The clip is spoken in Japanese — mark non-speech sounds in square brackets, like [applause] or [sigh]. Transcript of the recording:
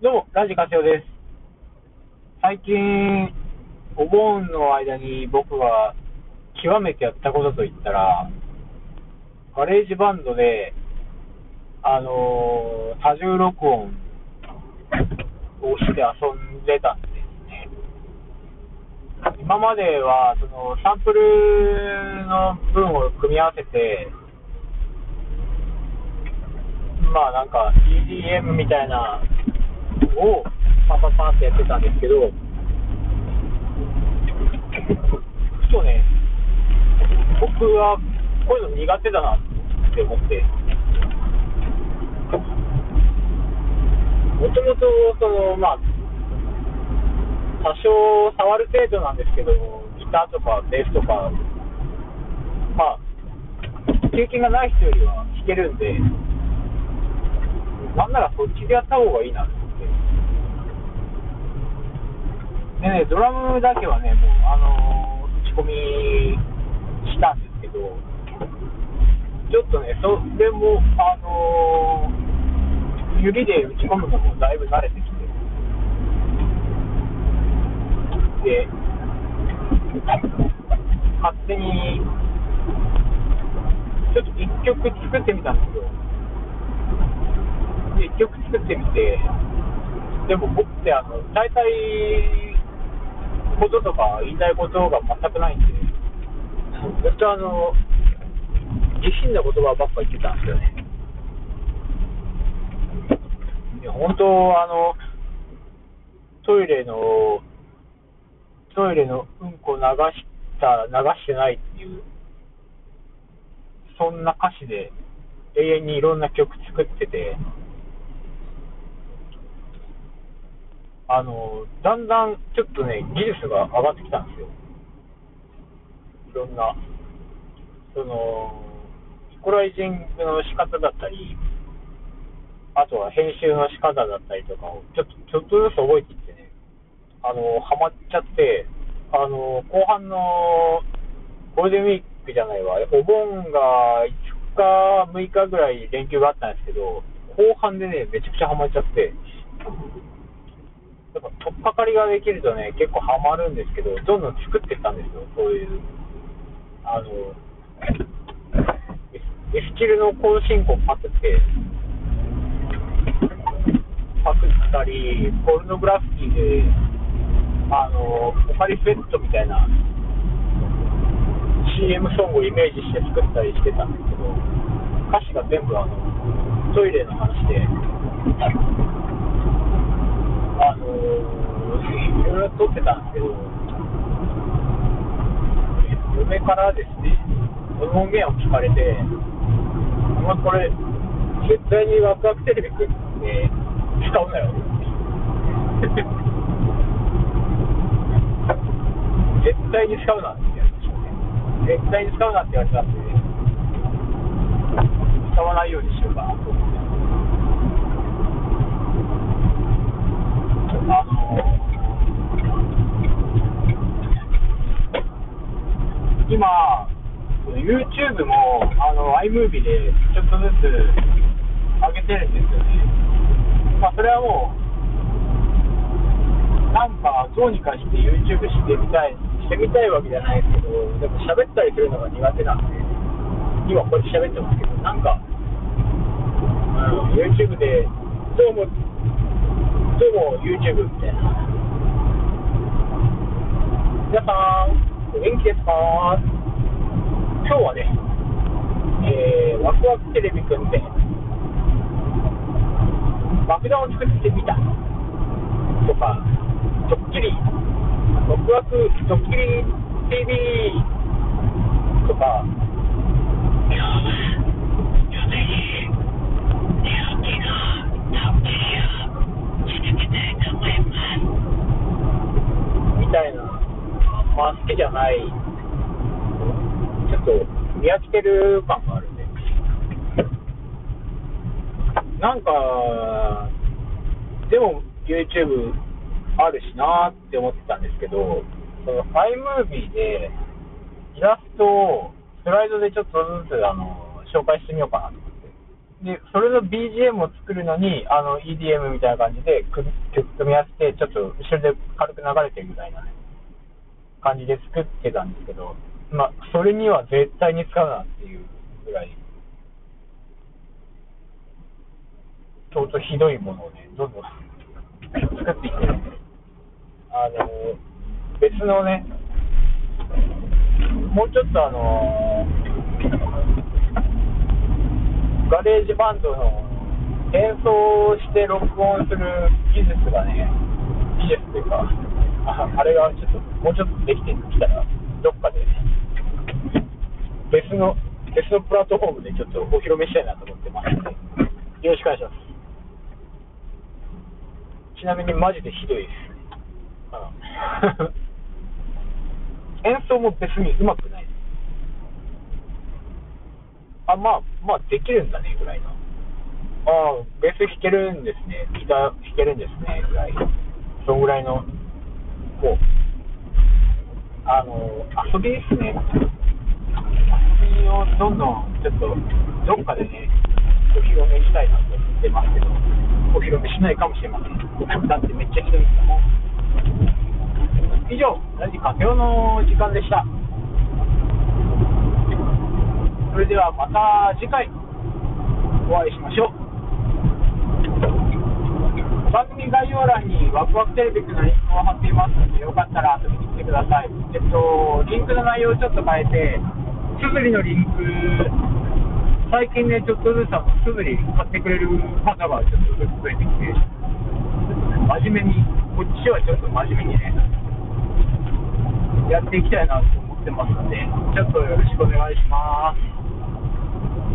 どうも、ラジカセオです。最近、お盆の間に僕が極めてやったことといったら、ガレージバンドで、あのー多重録音をして遊んでたんですね。今までは、その、サンプルの分を組み合わせて、まあなんか EDM みたいなをパンパパってやってたんですけど、ふとね、僕はこういうの苦手だなって思って、もともとその、まあ、多少触る程度なんですけど、ギターとかベースとか、まあ、経験がない人よりは弾けるんで、なんならそっちでやった方がいいなと。でね、ドラムだけはね、もう、あのー打ち込みしたんですけど、ちょっとね、それも、あのー指で打ち込むのもだいぶ慣れてきて、で、勝手に、ちょっと一曲作ってみたんですよ。で一曲作ってみて、でも僕ってあの大体こととか言いたいことが全くないんで、ずっとあの自信な言葉ばっか言ってたんですよね。いや本当あのトイレのトイレのうんこ流した流してないっていうそんな歌詞で永遠にいろんな曲作ってて。あの、だんだんちょっとね、技術が上がってきたんですよ。いろんな、その、イコライジングの仕方だったり、あとは編集の仕方だったりとかを、ちょっと、ちょっとずつ覚えていってね、あの、ハマっちゃって、あの、後半のゴールデンウィークじゃないわ、お盆が5日、6日ぐらい連休があったんですけど、後半でね、めちゃくちゃハマっちゃって、やっぱ取っかかりができるとね、結構ハマるんですけど、どんどん作っていったんですよ、そういう、あの、エスキルのコード進行パクって、パクったり、ポルノグラフィティで、あの、オカリフェットみたいな CM ソングをイメージして作ったりしてたんですけど、歌詞が全部あの、トイレの話で、あの撮ってたんですけど、嫁からですね、この音源を聞かれて、お前これ、絶対にワクワクテレビくんで使うなよって [laughs] 絶対に使うなって言われましたね。絶対に使うなって言われたんで、使わないようにしようかなと思って。あの今、YouTube もあの iMovie でちょっとずつ上げてるんですよね。まあ、それはもう、なんかどうにかして YouTube してみたい、してみたいわけじゃないですけど、でも喋ったりするのが苦手なんで、今こうやって喋ってますけど、なんか、うん、YouTube で、どうも、どうも YouTube みたいな。皆さん、お元気ですか？今日はね、えー、ワクワクテレビくんで、爆弾を作ってみた。とか、ドッキリ、ワクワクドッキリ TV とか、みたいな、まあ好きじゃない、ちょっと見飽きてる感があるんで。なんか、でも YouTube あるしなーって思ってたんですけど、その iMovie でイラストをスライドでちょっとずつあの紹介してみようかなと思って。で、それの BGM を作るのに、あの、EDM みたいな感じで、曲組み合わせて、ちょっと後ろで軽く流れてるみたいな、感じで作ってたんですけど、まあ、それには絶対に使うなっていうぐらい、相当ひどいものをね、どんどん作っていって、あの、別のね、もうちょっとあのガレージバンドの演奏して録音する技術がね、技術というか、ああれがちょっと、もうちょっとできてきたら、どっかで、別の、別のプラットフォームでちょっとお披露目したいなと思ってますので、よろしくお願いします。ちなみにマジでひどいです。演奏も別に上手くないです。あ、まあ、まあ、できるんだね、ぐらいの。ああ、ベース弾けるんですね、ギター弾けるんですね、ぐらい。そんぐらいの、こう、あの、遊びですね。遊びをどんどん、ちょっと、どっかでね、お披露目したいなと思ってますけど、お披露目しないかもしれません。だってめっちゃひどいですもん。以上、ラジカセオの時間でした。それではまた次回お会いしましょう。番組概要欄にワクワクテレビのリンクを貼っていますので、よかったら遊びに来てください。えっと、リンクの内容をちょっと変えて、すずりのリンク、最近ね、ちょっとずつあのすぐに買ってくれる方がちょっとずつ増えてきて、真面目に、こっちはちょっと真面目にね、やっていきたいなと思ってますので、ちょっとよろしくお願いします。